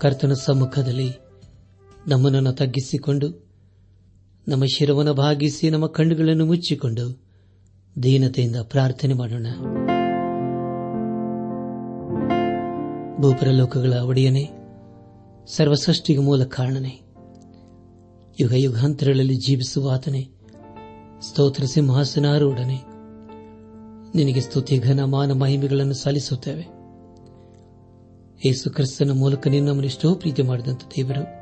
ಕರ್ತನ ಸಮ್ಮುಖದಲ್ಲಿ ನಮ್ಮನನ್ನು ತಗ್ಗಿಸಿಕೊಂಡು, ನಮ್ಮ ಶಿರವನ್ನು ಭಾಗಿಸಿ, ನಮ್ಮ ಕಣ್ಣುಗಳನ್ನು ಮುಚ್ಚಿಕೊಂಡು ದೀನತೆಯಿಂದ ಪ್ರಾರ್ಥನೆ ಮಾಡೋಣ. ಭೂಪರಲೋಕಗಳ ಒಡೆಯನೆ, ಸರ್ವಸೃಷ್ಟಿಗೆ ಮೂಲ ಕಾರಣನೇ ಯುಗ ಯುಗಾಂತರಗಳಲ್ಲಿ ಜೀವಿಸುವ ಆತನೆ, ಸ್ತೋತ್ರ ಸಿಂಹಾಸನಾರೂಢನೆ ನಿನಗೆ ಸ್ತುತಿ ಘನ ಮಾನ ಮಹಿಮೆಗಳನ್ನು ಸಲ್ಲಿಸುತ್ತೇವೆ. ಯೇಸು ಕ್ರಿಸ್ತನ ಮೂಲಕ ನೀನು ನಮ್ಮನ್ನು ಎಷ್ಟೋ ಪ್ರೀತಿ ಮಾಡಿದಂಥ ದೇವರು.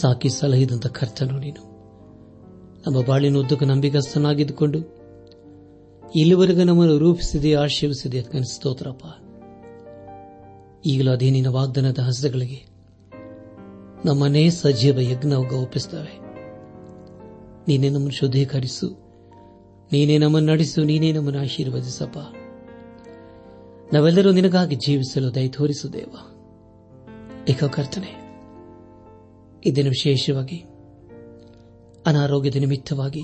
ಸಾಕಿ ಸಲಹಿದಂಥ ಖರ್ಚನು ನೀನು. ನಮ್ಮ ಬಾಳಿನ ಉದ್ದಕ್ಕೂ ನಂಬಿಕಸ್ಥನಾಗಿದ್ದುಕೊಂಡು ಇಲ್ಲಿವರೆಗೂ ನಮ್ಮನ್ನು ರೂಪಿಸಿದೆ ಆಶೀರ್ವಿಸಿದೆ ಸ್ತೋತ್ರಪ್ಪ. ಈಗಲೂ ಅದೇ ನಿನ್ನ ವಾಗ್ದಾನದ ಹಸ್ತಗಳಿಗೆ ನಮ್ಮನೇ ಸಜೀವ ಯಜ್ಞವಾಗ ಒಪ್ಪಿಸ್ತವೆ ನೀನೇ ನಮ್ಮನ್ನು ಶುದ್ಧೀಕರಿಸು. ನೀನೇ ನಮ್ಮನ್ನು ನಡೆಸು. ನೀನೇ ನಮ್ಮನ್ನು ಆಶೀರ್ವದಿಸಪ್ಪ. ನಾವೆಲ್ಲರೂ ನಿನಗಾಗಿ ಜೀವಿಸಲು ದಯ ತೋರಿಸು ದೇವ. ಏಕ ಕರ್ತನೆ, ಇದನ್ನು ವಿಶೇಷವಾಗಿ, ಅನಾರೋಗ್ಯದ ನಿಮಿತ್ತವಾಗಿ,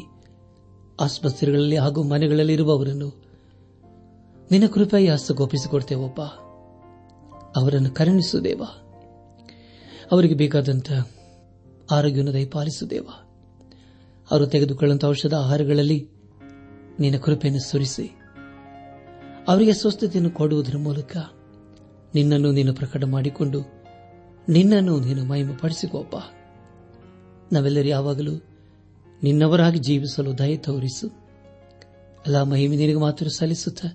ಆಸ್ಪತ್ರೆಗಳಲ್ಲಿ ಹಾಗೂ ಮನೆಗಳಲ್ಲಿ ಇರುವವರನ್ನು ನಿನ್ನ ಕೃಪೆಯ ಹಸ್ತಗೋಪಿಸಿಕೊಡ್ತೇವಪ್ಪ ಅವರನ್ನು ಕರುಣಿಸುದೇವ ಅವರಿಗೆ ಬೇಕಾದಂಥ ಆರೋಗ್ಯವನ್ನು ದಯಪಾಲಿಸುದೇವ ಅವರು ತೆಗೆದುಕೊಳ್ಳುವಂಥ ಔಷಧ ಆಹಾರಗಳಲ್ಲಿ ನಿನ್ನ ಕೃಪೆಯನ್ನು ಸುರಿಸಿ. ಅವರಿಗೆ ಸ್ವಸ್ಥತೆಯನ್ನು ಕೊಡುವುದರ ಮೂಲಕ ನಿನ್ನನ್ನು ನೀನು ಪ್ರಕಟ ಮಾಡಿಕೊಂಡು ನಿನ್ನನ್ನು ನೀನು ಮಹಿಮ ಪಡಿಸಿಕೊಪ್ಪ ನಾವೆಲ್ಲರೂ ಯಾವಾಗಲೂ ನಿನ್ನವರಾಗಿ ಜೀವಿಸಲು ದಯ ತೋರಿಸು. ಎಲ್ಲ ಮಹಿಮೆ ನಿನಗೆ ಮಾತ್ರ ಸಲ್ಲಿಸುತ್ತ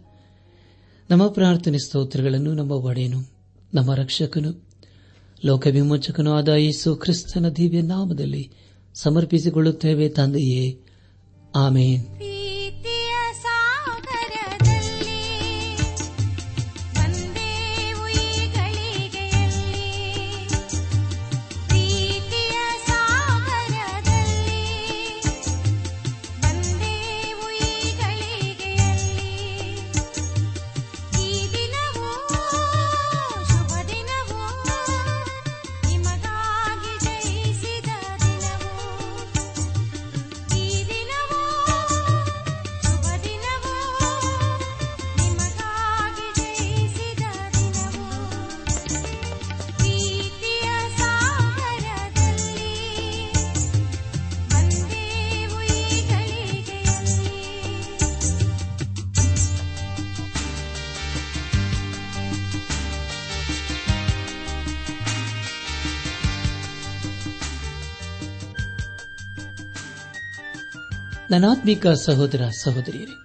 ನಮ್ಮ ಪ್ರಾರ್ಥನೆ ಸ್ತೋತ್ರಗಳನ್ನು ನಮ್ಮ ಒಡೆಯನು, ನಮ್ಮ ರಕ್ಷಕನು ಲೋಕ ವಿಮೋಚಕನೂ ಆದ ಯೇಸು ಕ್ರಿಸ್ತನ ದಿವ್ಯ ನಾಮದಲ್ಲಿ ಸಮರ್ಪಿಸಿಕೊಳ್ಳುತ್ತೇವೆ ತಂದೆಯೇ. ಆಮೇನ್. ನನಾತ್ಮಿಕ ಸಹೋದರ ಸಹೋದರಿಯರೇ,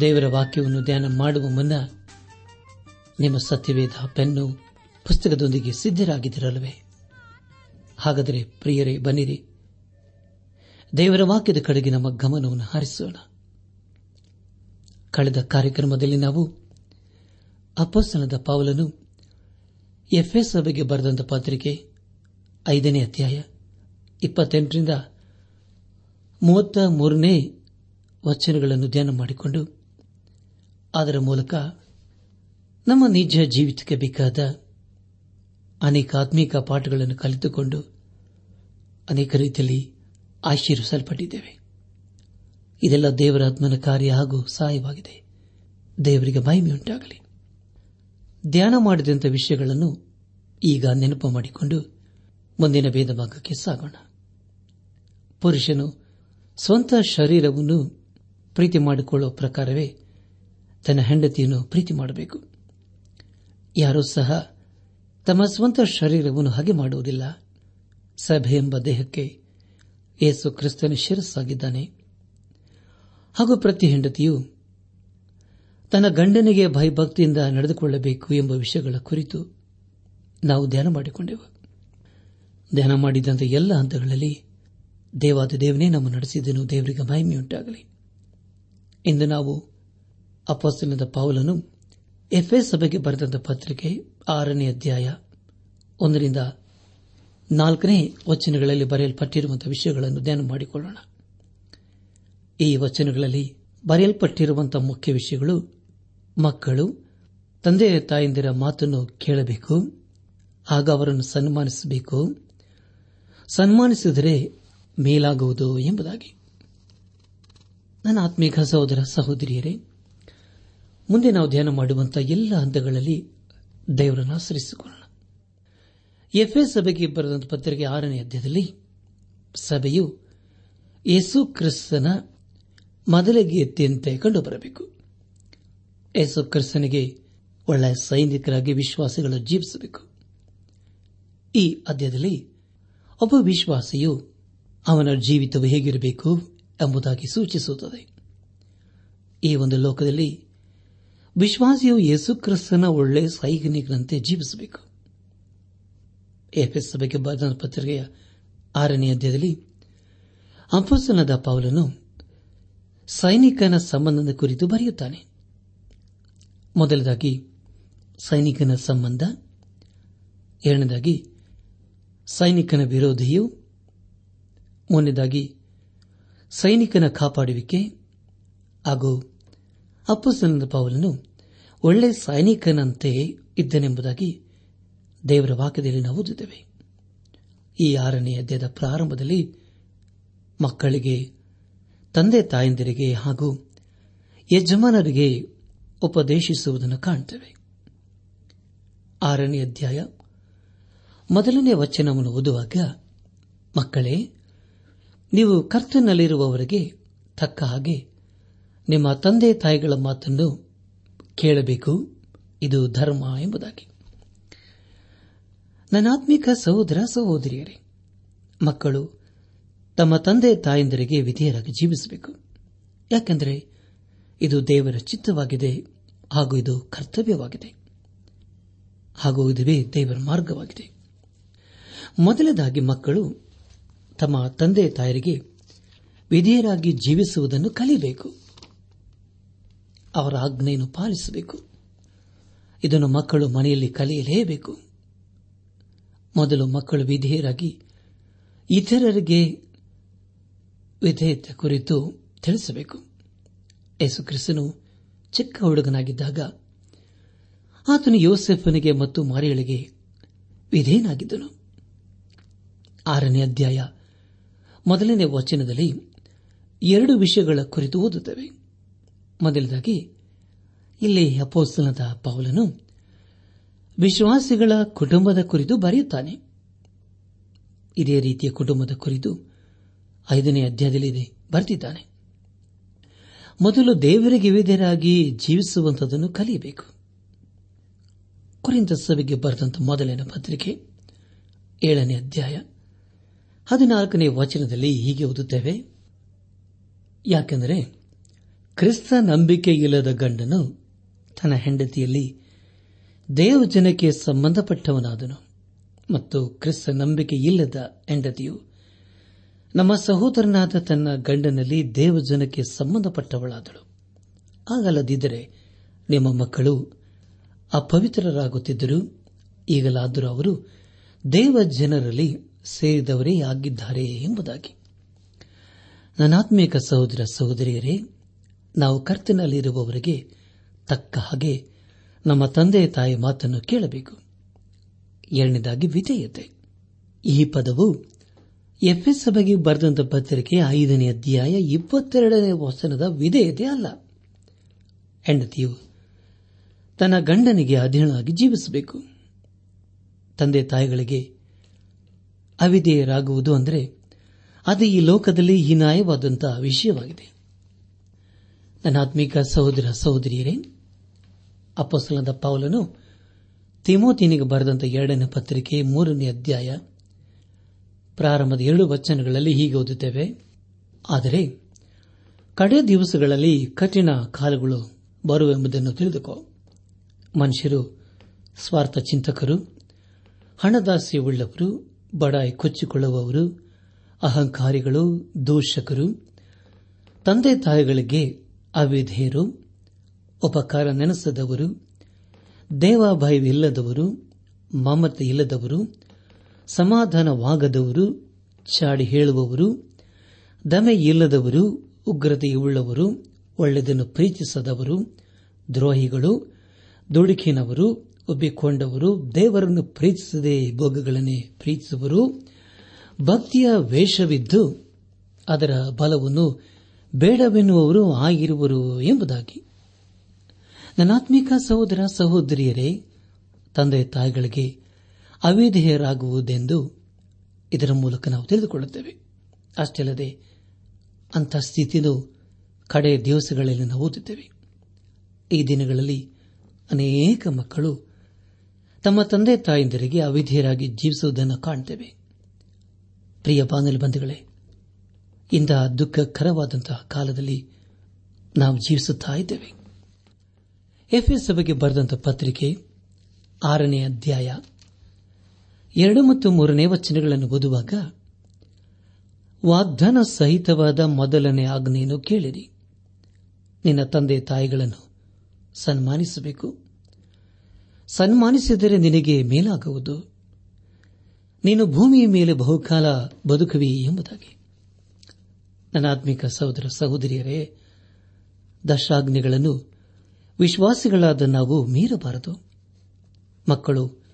ದೇವರ ವಾಕ್ಯವನ್ನು ಧ್ಯಾನ ಮಾಡುವ ಮುನ್ನ ನಿಮ್ಮ ಸತ್ಯವೇದ ಪೆನ್ನು ಪುಸ್ತಕದೊಂದಿಗೆ ಸಿದ್ಧರಾಗಿದ್ದಿರಲ್ವೇ ಹಾಗಾದರೆ ಪ್ರಿಯರೇ, ಬನ್ನಿರಿ. ದೇವರ ವಾಕ್ಯದ ಕಡೆಗೆ ನಮ್ಮ ಗಮನವನ್ನು ಹಾರಿಸೋಣ. ಕಳೆದ ಕಾರ್ಯಕ್ರಮದಲ್ಲಿ ನಾವು ಅಪೋಸ್ತನದ ಪಾವಲನು ಎಫ್ಎಸ್ ಸಭೆಗೆ ಬರೆದಂತ ಪತ್ರಿಕೆ ಐದನೇ ಅಧ್ಯಾಯ ಇಪ್ಪತ್ತೆಂಟರಿಂದ ಮೂವತ್ತ ಮೂರನೇ ವಚನಗಳನ್ನು ಧ್ಯಾನ ಮಾಡಿಕೊಂಡು ಅದರ ಮೂಲಕ ನಮ್ಮ ನಿಜ ಜೀವಿತಕ್ಕೆ ಬೇಕಾದ ಅನೇಕ ಆತ್ಮೀಕ ಪಾಠಗಳನ್ನು ಕಲಿತುಕೊಂಡು ಅನೇಕ ರೀತಿಯಲ್ಲಿ ಆಶೀರ್ವಿಸಲ್ಪಟ್ಟಿದ್ದೇವೆ. ಇದೆಲ್ಲ ದೇವರ ಆತ್ಮನ ಕಾರ್ಯ ಹಾಗೂ ಸಹಾಯವಾಗಿದೆ. ದೇವರಿಗೆ ಮಹಿಮೆಯುಂಟಾಗಲಿ. ಧ್ಯಾನ ಮಾಡಿದಂಥ ವಿಷಯಗಳನ್ನು ಈಗ ನೆನಪು ಮಾಡಿಕೊಂಡು ಮುಂದಿನ ಭೇದ ಭಾಗಕ್ಕೆ ಸಾಗೋಣ. ಪುರುಷನು ಸ್ವಂತ ಶರೀರವನ್ನು ಪ್ರೀತಿ ಮಾಡಿಕೊಳ್ಳುವ ಪ್ರಕಾರವೇ ತನ್ನ ಹೆಂಡತಿಯನ್ನು ಪ್ರೀತಿ ಮಾಡಬೇಕು. ಯಾರೂ ಸಹ ತಮ್ಮ ಸ್ವಂತ ಶರೀರವನ್ನು ಹಾಗೆ ಮಾಡುವುದಿಲ್ಲ. ಸಭೆ ಎಂಬ ದೇಹಕ್ಕೆ ಯೇಸು ಕ್ರಿಸ್ತನ ಶಿರಸ್ಸಾಗಿದ್ದಾನೆ. ಹಾಗೂ ಪ್ರತಿ ಹೆಂಡತಿಯು ತನ್ನ ಗಂಡನಿಗೆ ಭಯಭಕ್ತಿಯಿಂದ ನಡೆದುಕೊಳ್ಳಬೇಕು ಎಂಬ ವಿಷಯಗಳ ಕುರಿತು ನಾವು ಧ್ಯಾನ ಮಾಡಿಕೊಂಡೆವು. ಧ್ಯಾನ ಮಾಡಿದಂಥ ಎಲ್ಲ ಹಂತಗಳಲ್ಲಿ ದೇವಾದ ದೇವನೇ ನಮ್ಮ ನಡೆಸಿದನು ದೇವರಿಗೆ ಮಹಿಮೆಯುಂಟಾಗಲಿ. ಇಂದು ನಾವು ಅಪಸ್ತನದ ಪೌಲನು ಎಫ್ಎ ಸಭೆಗೆ ಬರೆದಂತ ಪತ್ರಿಕೆ ಆರನೇ ಅಧ್ಯಾಯ ಒಂದರಿಂದ ನಾಲ್ಕನೇ ವಚನಗಳಲ್ಲಿ ಬರೆಯಲ್ಪಟ್ಟಿರುವಂತಹ ವಿಷಯಗಳನ್ನು ಧ್ಯಾನ ಮಾಡಿಕೊಳ್ಳೋಣ. ಈ ವಚನಗಳಲ್ಲಿ ಬರೆಯಲ್ಪಟ್ಟಿರುವಂತಹ ಮುಖ್ಯ ವಿಷಯಗಳು ಮಕ್ಕಳು, ತಂದೆ ತಾಯಂದಿರ ಮಾತನ್ನು ಕೇಳಬೇಕು, ಆಗ ಅವರನ್ನು ಸನ್ಮಾನಿಸಬೇಕು. ಸನ್ಮಾನಿಸಿದರೆ ಮೇಲಾಗುವುದು ಎಂಬುದಾಗಿ. ನನ್ನ ಆತ್ಮೀಕ ಸಹೋದರ ಸಹೋದರಿಯರೇ, ಮುಂದೆ ನಾವು ಧ್ಯಾನ ಮಾಡುವಂತಹ ಎಲ್ಲ ಹಂತಗಳಲ್ಲಿ ದೇವರನ್ನು ಆಶ್ರಯಿಸಿಕೊಳ್ಳೋಣ. ಎಫ್ಎ ಸಭೆಗೆ ಬರೆದಂತ ಪತ್ರಿಕೆ ಆರನೇ ಅಧ್ಯಾಯದಲ್ಲಿ ಸಭೆಯು ಯೇಸು ಕ್ರಿಸ್ತನ ಮೊದಲಿಗೆ ಎತ್ತಿಯಂತೆ ಕಂಡುಬರಬೇಕು ಯೇಸು ಕ್ರಿಸ್ತನಿಗೆ ಒಳ್ಳೆಯ ಸೈನಿಕರಾಗಿ ವಿಶ್ವಾಸಿಗಳು ಜೀವಿಸಬೇಕು. ಈ ಅಧ್ಯಾಯದಲ್ಲಿ ಒಬ್ಬ ವಿಶ್ವಾಸಿಯು ಅವನ ಜೀವಿತವು ಹೇಗಿರಬೇಕು ಎಂಬುದಾಗಿ ಸೂಚಿಸುತ್ತದೆ. ಈ ಒಂದು ಲೋಕದಲ್ಲಿ ವಿಶ್ವಾಸಿಯು ಯೇಸುಕ್ರಿಸ್ತನ ಒಳ್ಳೆ ಸೈನಿಕನಂತೆ ಜೀವಿಸಬೇಕು. ಎಫ್ಎಸ್ ಸಭೆಗೆ ಬರೆದ ಪತ್ರಿಕೆಯ ಆರನೇ ಅಧ್ಯಾಯದಲ್ಲಿ ಅಪಸನದ ಪೌಲನು ಸೈನಿಕನ ಸಂಬಂಧದ ಕುರಿತು ಬರೆಯುತ್ತಾನೆ. ಮೊದಲದಾಗಿ, ಸೈನಿಕನ ಸಂಬಂಧ. ಎರಡನೇದಾಗಿ, ಸೈನಿಕನ ವಿರೋಧಿಯು ಮೂರನೇದಾಗಿ ಸೈನಿಕನ ಕಾಪಾಡುವಿಕೆ ಹಾಗೂ ಅಪ್ಪಸನದ ಪಾವಲನ್ನು ಒಳ್ಳೆ ಸೈನಿಕನಂತೆ ಇದ್ದನೆಂಬುದಾಗಿ ದೇವರ ವಾಕ್ಯದಲ್ಲಿ ನಾವು ಓದುತ್ತೇವೆ. ಈ ಆರನೇ ಅಧ್ಯಾಯದ ಪ್ರಾರಂಭದಲ್ಲಿ ಮಕ್ಕಳಿಗೆ, ತಂದೆ ತಾಯಂದಿರಿಗೆ ಹಾಗೂ ಯಜಮಾನರಿಗೆ ಉಪದೇಶಿಸುವುದನ್ನು ಕಾಣುತ್ತೇವೆ ಆರನೇ ಅಧ್ಯಾಯ ಮೊದಲನೇ ವಚನವನ್ನು ಓದುವಾಗ ಮಕ್ಕಳೇ ನೀವು ಕರ್ತನಲ್ಲಿರುವವರಿಗೆ ತಕ್ಕ ಹಾಗೆ ನಿಮ್ಮ ತಂದೆ ತಾಯಿಗಳ ಮಾತನ್ನು ಕೇಳಬೇಕು. ಇದು ಧರ್ಮ ಎಂಬುದಾಗಿ. ನನಾತ್ಮಿಕ ಸಹೋದರ, ಸಹೋದರಿಯರೇ, ಮಕ್ಕಳು ತಮ್ಮ ತಂದೆ ತಾಯಂದಿರಿಗೆ ವಿಧೇಯರಾಗಿ ಜೀವಿಸಬೇಕು. ಯಾಕೆಂದರೆ ಇದು ದೇವರ ಚಿತ್ತವಾಗಿದೆ ಹಾಗೂ ಇದು ಕರ್ತವ್ಯವಾಗಿದೆ ಹಾಗೂ ಇದುವೇ ದೇವರ ಮಾರ್ಗವಾಗಿದೆ. ಮೊದಲದಾಗಿ ಮಕ್ಕಳು ತಮ್ಮ ತಂದೆ ತಾಯರಿಗೆ ವಿಧೇಯರಾಗಿ ಜೀವಿಸುವುದನ್ನು ಕಲಿಯಬೇಕು ಅವರ ಆಜ್ಞೆಯನ್ನು ಪಾಲಿಸಬೇಕು. ಇದನ್ನು ಮಕ್ಕಳು ಮನೆಯಲ್ಲಿ ಕಲಿಯಲೇಬೇಕು. ಮೊದಲು ಮಕ್ಕಳು ವಿಧೇಯರಾಗಿ ಇತರರಿಗೆ ವಿಧೇಯತೆ ಕುರಿತು ತಿಳಿಸಬೇಕು. ಯೇಸು ಕ್ರಿಸ್ತನು ಚಿಕ್ಕ ಹುಡುಗನಾಗಿದ್ದಾಗ ಆತನು ಯೋಸೆಫನಿಗೆ ಮತ್ತು ಮಾರಿಯಳಿಗೆ ವಿಧೇಯನಾಗಿದ್ದನು. ಆರನೇ ಅಧ್ಯಾಯ ಮೊದಲನೇ ವಚನದಲ್ಲಿ ಎರಡು ವಿಷಯಗಳ ಕುರಿತು ಓದುತ್ತವೆ. ಮೊದಲದಾಗಿ ಇಲ್ಲಿ ಅಪೋಸ್ತನದ ಪೌಲನು ವಿಶ್ವಾಸಿಗಳ ಕುಟುಂಬದ ಕುರಿತು ಬರೆಯುತ್ತಾನೆ. ಇದೇ ರೀತಿಯ ಕುಟುಂಬದ ಕುರಿತು ಐದನೇ ಅಧ್ಯಾಯದಲ್ಲಿ ಬರೆದಿದ್ದಾನೆ ಮೊದಲು ದೇವರಿಗೆ ವಿಧೇಯರಾಗಿ ಜೀವಿಸುವಂತದನ್ನು ಕಲಿಯಬೇಕು. ಕುರಿತ ಸಭೆಗೆ ಬರೆದಂತ ಮೊದಲಿನ ಪತ್ರಿಕೆ ಏಳನೇ ಅಧ್ಯಾಯ. ಹದಿನಾಲ್ಕನೇ ವಚನದಲ್ಲಿ ಹೀಗೆ ಓದುತ್ತೇವೆ. ಯಾಕೆಂದರೆ ಕ್ರಿಸ್ತ ನಂಬಿಕೆ ಇಲ್ಲದ ಗಂಡನು ತನ್ನ ಹೆಂಡತಿಯಲ್ಲಿ ದೇವಜನಕ್ಕೆ ಸಂಬಂಧಪಟ್ಟವನಾದನು ಮತ್ತು ಕ್ರಿಸ್ತ ನಂಬಿಕೆ ಇಲ್ಲದ ಹೆಂಡತಿಯು ನಮ್ಮ ಸಹೋದರನಾದ ತನ್ನ ಗಂಡನಲ್ಲಿ ದೇವಜನಕ್ಕೆ ಸಂಬಂಧಪಟ್ಟವಳಾದಳು. ಆಗಲ್ಲದಿದ್ದರೆ ನಿಮ್ಮ ಮಕ್ಕಳು ಅಪವಿತ್ರರಾಗುತ್ತಿದ್ದರು ಈಗಲಾದರೂ ಅವರು ದೇವ ಜನರಲ್ಲಿ ಸೇರಿದವರೇ ಆಗಿದ್ದಾರೆ ಎಂಬುದಾಗಿ. ನನಾತ್ಮೀಕ ಸಹೋದರ ಸಹೋದರಿಯರೇ, ನಾವು ಕರ್ತನಲ್ಲಿರುವವರಿಗೆ ತಕ್ಕ ಹಾಗೆ ನಮ್ಮ ತಂದೆ ತಾಯಿ ಮಾತನ್ನು ಕೇಳಬೇಕು. ಎರಡನೇದಾಗಿ ವಿಧೇಯತೆ. ಈ ಪದವು ಎಫ್ಎಸ್ ಸಭೆಗೆ ಬರೆದಂತ ಪತ್ರಿಕೆ ಐದನೇ ಅಧ್ಯಾಯ ಇಪ್ಪತ್ತೆರಡನೇ ವಚನದ ವಿಧೇಯತೆ ಅಲ್ಲ. ಹೆಂಡತಿಯು ತನ್ನ ಗಂಡನಿಗೆ ಅಧೀನವಾಗಿ ಜೀವಿಸಬೇಕು. ತಂದೆ ತಾಯಿಗಳಿಗೆ ಅವಿಧೇಯರಾಗುವುದು ಅಂದರೆ ಅದು ಈ ಲೋಕದಲ್ಲಿ ಹೀನಾಯವಾದಂತಹ ವಿಷಯವಾಗಿದೆ. ನನ್ನಾತ್ಮೀಕ ಸಹೋದರ ಸಹೋದರಿಯರೇ ಅಪ್ಪಸಲದ ಪೌಲನು ತಿಮೋತಿನಿಗೆ ಬರೆದಂತ ಎರಡನೇ ಪತ್ರಿಕೆ ಮೂರನೇ ಅಧ್ಯಾಯ ಪ್ರಾರಂಭದ ಎರಡು ವಚನಗಳಲ್ಲಿ ಹೀಗೆ ಓದುತ್ತೇವೆ. ಆದರೆ ಕಡೆ ದಿವಸಗಳಲ್ಲಿ ಕಠಿಣ ಕಾಲಗಳು ಬರುವೆಂಬುದನ್ನು ತಿಳಿದುಕೋ. ಮನುಷ್ಯರು ಸ್ವಾರ್ಥ ಚಿಂತಕರು ಹಣದಾಸೆಯುಳ್ಳವರು ಬಡಾಯಿ ಕೊಚ್ಚಿಕೊಳ್ಳುವವರು, ಅಹಂಕಾರಿಗಳು, ದೂಷಕರು, ತಂದೆ ತಾಯಿಗಳಿಗೆ ಅವಿಧೇಯರು, ಉಪಕಾರ ನೆನೆಸದವರು, ದೇವಾಭಯವಿಲ್ಲದವರು ಮಮತೆ ಇಲ್ಲದವರು ಸಮಾಧಾನವಾಗದವರು, ಚಾಡಿ ಹೇಳುವವರು ದಮೆ ಇಲ್ಲದವರು ಉಗ್ರತೆಯುಳ್ಳವರು, ಒಳ್ಳೆಯದನ್ನು ಪ್ರೀತಿಸದವರು, ದ್ರೋಹಿಗಳು, ದುಡುಕಿನವರು ಒಬ್ಬಿಕೊಂಡವರು ದೇವರನ್ನು ಪ್ರೀತಿಸದೆ ಭೋಗಗಳನ್ನೇ ಪ್ರೀತಿಸುವರು. ಭಕ್ತಿಯ ವೇಷವಿದ್ದು ಅದರ ಬಲವನ್ನು ಬೇಡವೆನ್ನುವರು ಆಗಿರುವರು ಎಂಬುದಾಗಿ. ನನಾತ್ಮಿಕ ಸಹೋದರ ಸಹೋದರಿಯರೇ, ತಂದೆ ತಾಯಿಗಳಿಗೆ ಅವಿಧೇಯರಾಗುವುದೆಂದು ಇದರ ಮೂಲಕ ನಾವು ತಿಳಿದುಕೊಳ್ಳುತ್ತೇವೆ. ಅಷ್ಟೇ ಅಲ್ಲದೆ, ಅಂಥ ಸ್ಥಿತಿಯೂ ಕಡೆ ದಿವಸಗಳಲ್ಲಿ ನಾವು ಓದುತ್ತೇವೆ. ಈ ದಿನಗಳಲ್ಲಿ ಅನೇಕ ಮಕ್ಕಳು ತಮ್ಮ ತಂದೆ ತಾಯಂದಿರಿಗೆ ಅವಿಧಿಯರಾಗಿ ಜೀವಿಸುವುದನ್ನು ಕಾಣ್ತೇವೆ. ಪ್ರಿಯ ಬಾನಲಿ ಬಂಧುಗಳೇ ಇಂತಹ ದುಃಖಕರವಾದಂತಹ ಕಾಲದಲ್ಲಿ ನಾವು ಜೀವಿಸುತ್ತಾ ಇದ್ದೇವೆ. ಎಫ್ಎಸ್ ಸಭೆಗೆ ಬರೆದಂತಹ ಪತ್ರಿಕೆ ಆರನೇ ಅಧ್ಯಾಯ ಎರಡು ಮತ್ತು ಮೂರನೇ ವಚನಗಳನ್ನು ಓದುವಾಗ, ವಾಗ್ದಾನ ಸಹಿತವಾದ ಮೊದಲನೇ ಆಜ್ಞೆಯನ್ನು ಕೇಳಿರಿ. ನಿನ್ನ ತಂದೆ ತಾಯಿಗಳನ್ನು ಸನ್ಮಾನಿಸಬೇಕು. ಸನ್ಮಾನಿಸಿದರೆ ನಿನಗೆ ಮೇಲಾಗುವುದು. ನೀನು ಭೂಮಿಯ ಮೇಲೆ ಬಹುಕಾಲ ಬದುಕುವಿ ಎಂಬುದಾಗಿ. ನನ್ನ ಆತ್ಮಿಕ ಸಹೋದರ ಸಹೋದರಿಯರೇ, ದಶಾಗ್ನಿಗಳನ್ನು ವಿಶ್ವಾಸಿಗಳಾದ ನಾವು ಮೀರಬಾರದು. ಮಕ್ಕಳು,